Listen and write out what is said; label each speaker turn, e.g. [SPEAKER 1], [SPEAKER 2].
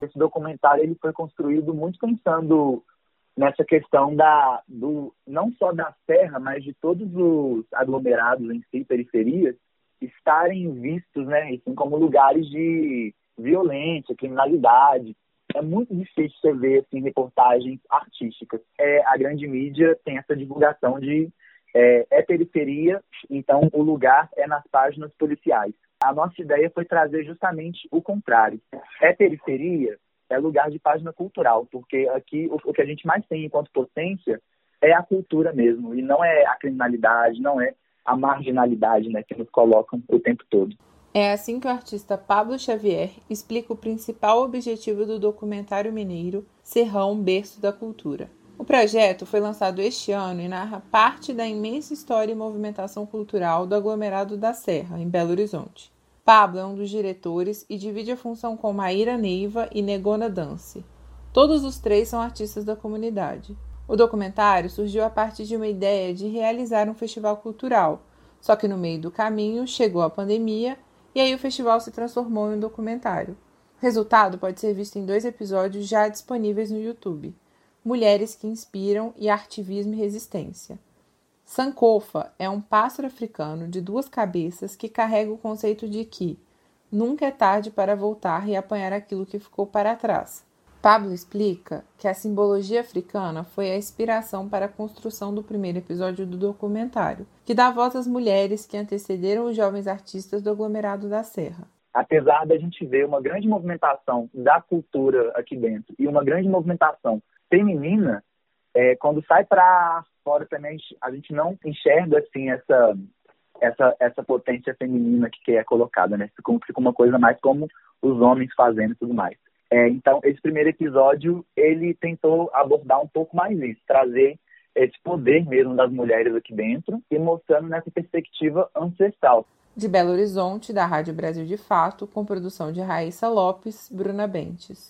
[SPEAKER 1] Esse documentário ele foi construído muito pensando nessa questão da do não só da serra, mas de todos os aglomerados em si, periferias, estarem vistos, né, assim como lugares de violência, criminalidade. É muito difícil você ver assim, reportagens artísticas. É, a grande mídia tem essa divulgação de é, é periferia, então o lugar é nas páginas policiais. A nossa ideia foi trazer justamente o contrário. É periferia, é lugar de página cultural, porque aqui o, que a gente mais tem enquanto potência é a cultura mesmo, e não é a criminalidade, não é a marginalidade né, que nos colocam o tempo todo.
[SPEAKER 2] É assim que o artista Pablo Xavier explica o principal objetivo do documentário mineiro Serrão Berço da Cultura. O projeto foi lançado este ano e narra parte da imensa história e movimentação cultural do aglomerado da Serra, em Belo Horizonte. Pablo é um dos diretores e divide a função com Maíra Neiva e Negona Dance. Todos os três são artistas da comunidade. O documentário surgiu a partir de uma ideia de realizar um festival cultural, só que no meio do caminho chegou a pandemia e aí o festival se transformou em um documentário. O resultado pode ser visto em dois episódios já disponíveis no YouTube. Mulheres que Inspiram e Artivismo e Resistência. Sankofa é um pássaro africano de duas cabeças que carrega o conceito de que nunca é tarde para voltar e apanhar aquilo que ficou para trás. Pablo explica que a simbologia africana foi a inspiração para a construção do primeiro episódio do documentário, que dá voz às mulheres que antecederam os jovens artistas do aglomerado da Serra.
[SPEAKER 1] Apesar da gente ver uma grande movimentação da cultura aqui dentro e uma grande movimentação feminina, é, quando sai para fora também a gente não enxerga assim essa essa essa potência feminina que é colocada, né? Fica, fica uma coisa mais como os homens fazendo e tudo mais. É, então esse primeiro episódio ele tentou abordar um pouco mais isso, trazer esse poder mesmo das mulheres aqui dentro e mostrando nessa perspectiva ancestral.
[SPEAKER 2] De Belo Horizonte, da Rádio Brasil de Fato, com produção de Raíssa Lopes, Bruna Bentes.